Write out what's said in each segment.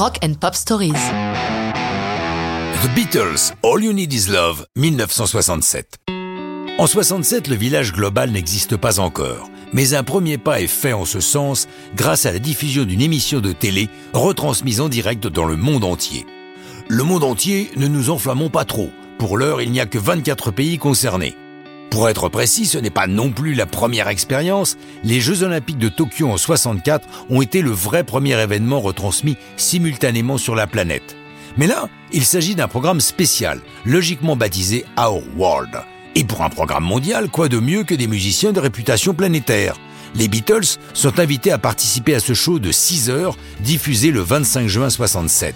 Rock and Pop Stories. The Beatles, All You Need Is Love, 1967. En 67, le village global n'existe pas encore, mais un premier pas est fait en ce sens grâce à la diffusion d'une émission de télé retransmise en direct dans le monde entier. Le monde entier, ne nous enflammons pas trop. Pour l'heure, il n'y a que 24 pays concernés. Pour être précis, ce n'est pas non plus la première expérience. Les Jeux Olympiques de Tokyo en 64 ont été le vrai premier événement retransmis simultanément sur la planète. Mais là, il s'agit d'un programme spécial, logiquement baptisé Our World. Et pour un programme mondial, quoi de mieux que des musiciens de réputation planétaire? Les Beatles sont invités à participer à ce show de 6 heures, diffusé le 25 juin 67.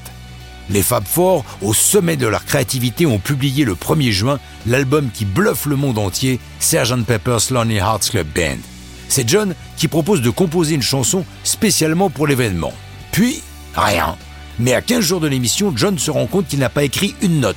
Les Fab Four, au sommet de leur créativité, ont publié le 1er juin l'album qui bluffe le monde entier, Sgt. Pepper's Lonely Hearts Club Band. C'est John qui propose de composer une chanson spécialement pour l'événement. Puis, rien. Mais à 15 jours de l'émission, John se rend compte qu'il n'a pas écrit une note.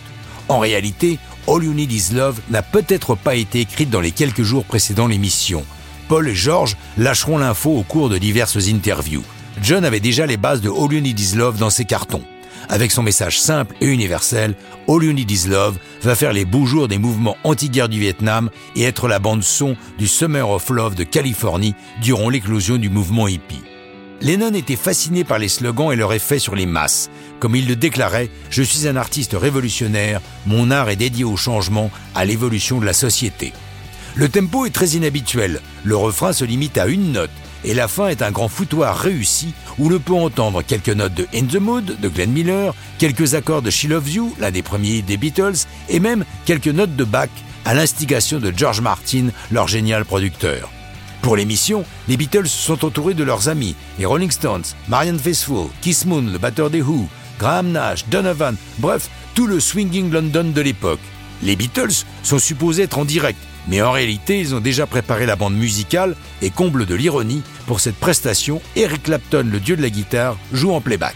En réalité, All You Need Is Love n'a peut-être pas été écrite dans les quelques jours précédant l'émission. Paul et George lâcheront l'info au cours de diverses interviews. John avait déjà les bases de All You Need Is Love dans ses cartons. Avec son message simple et universel, All You Need Is Love va faire les beaux jours des mouvements anti-guerre du Vietnam et être la bande son du Summer of Love de Californie durant l'éclosion du mouvement hippie. Lennon était fasciné par les slogans et leur effet sur les masses. Comme il le déclarait, je suis un artiste révolutionnaire, mon art est dédié au changement, à l'évolution de la société. Le tempo est très inhabituel, le refrain se limite à une note, et la fin est un grand foutoir réussi où l'on peut entendre quelques notes de In the Mood de Glenn Miller, quelques accords de She Loves You, l'un des premiers des Beatles, et même quelques notes de Bach à l'instigation de George Martin, leur génial producteur. Pour l'émission, les Beatles sont entourés de leurs amis, les Rolling Stones, Marianne Faithfull, Kiss Moon, le batteur des Who, Graham Nash, Donovan, bref, tout le swinging London de l'époque. Les Beatles sont supposés être en direct, mais en réalité, ils ont déjà préparé la bande musicale et comble de l'ironie, pour cette prestation, Eric Clapton, le dieu de la guitare, joue en playback.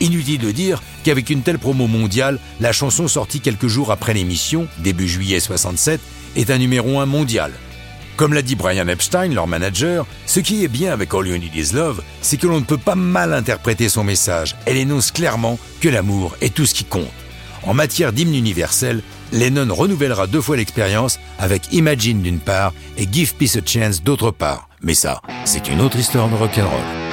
Inutile de dire qu'avec une telle promo mondiale, la chanson sortie quelques jours après l'émission, début juillet 67, est un numéro 1 mondial. Comme l'a dit Brian Epstein, leur manager, ce qui est bien avec All You Need Is Love, c'est que l'on ne peut pas mal interpréter son message. Elle énonce clairement que l'amour est tout ce qui compte. En matière d'hymne universel, Lennon renouvellera deux fois l'expérience avec Imagine d'une part et Give Peace a Chance d'autre part. Mais ça, c'est une autre histoire de rock'n'roll.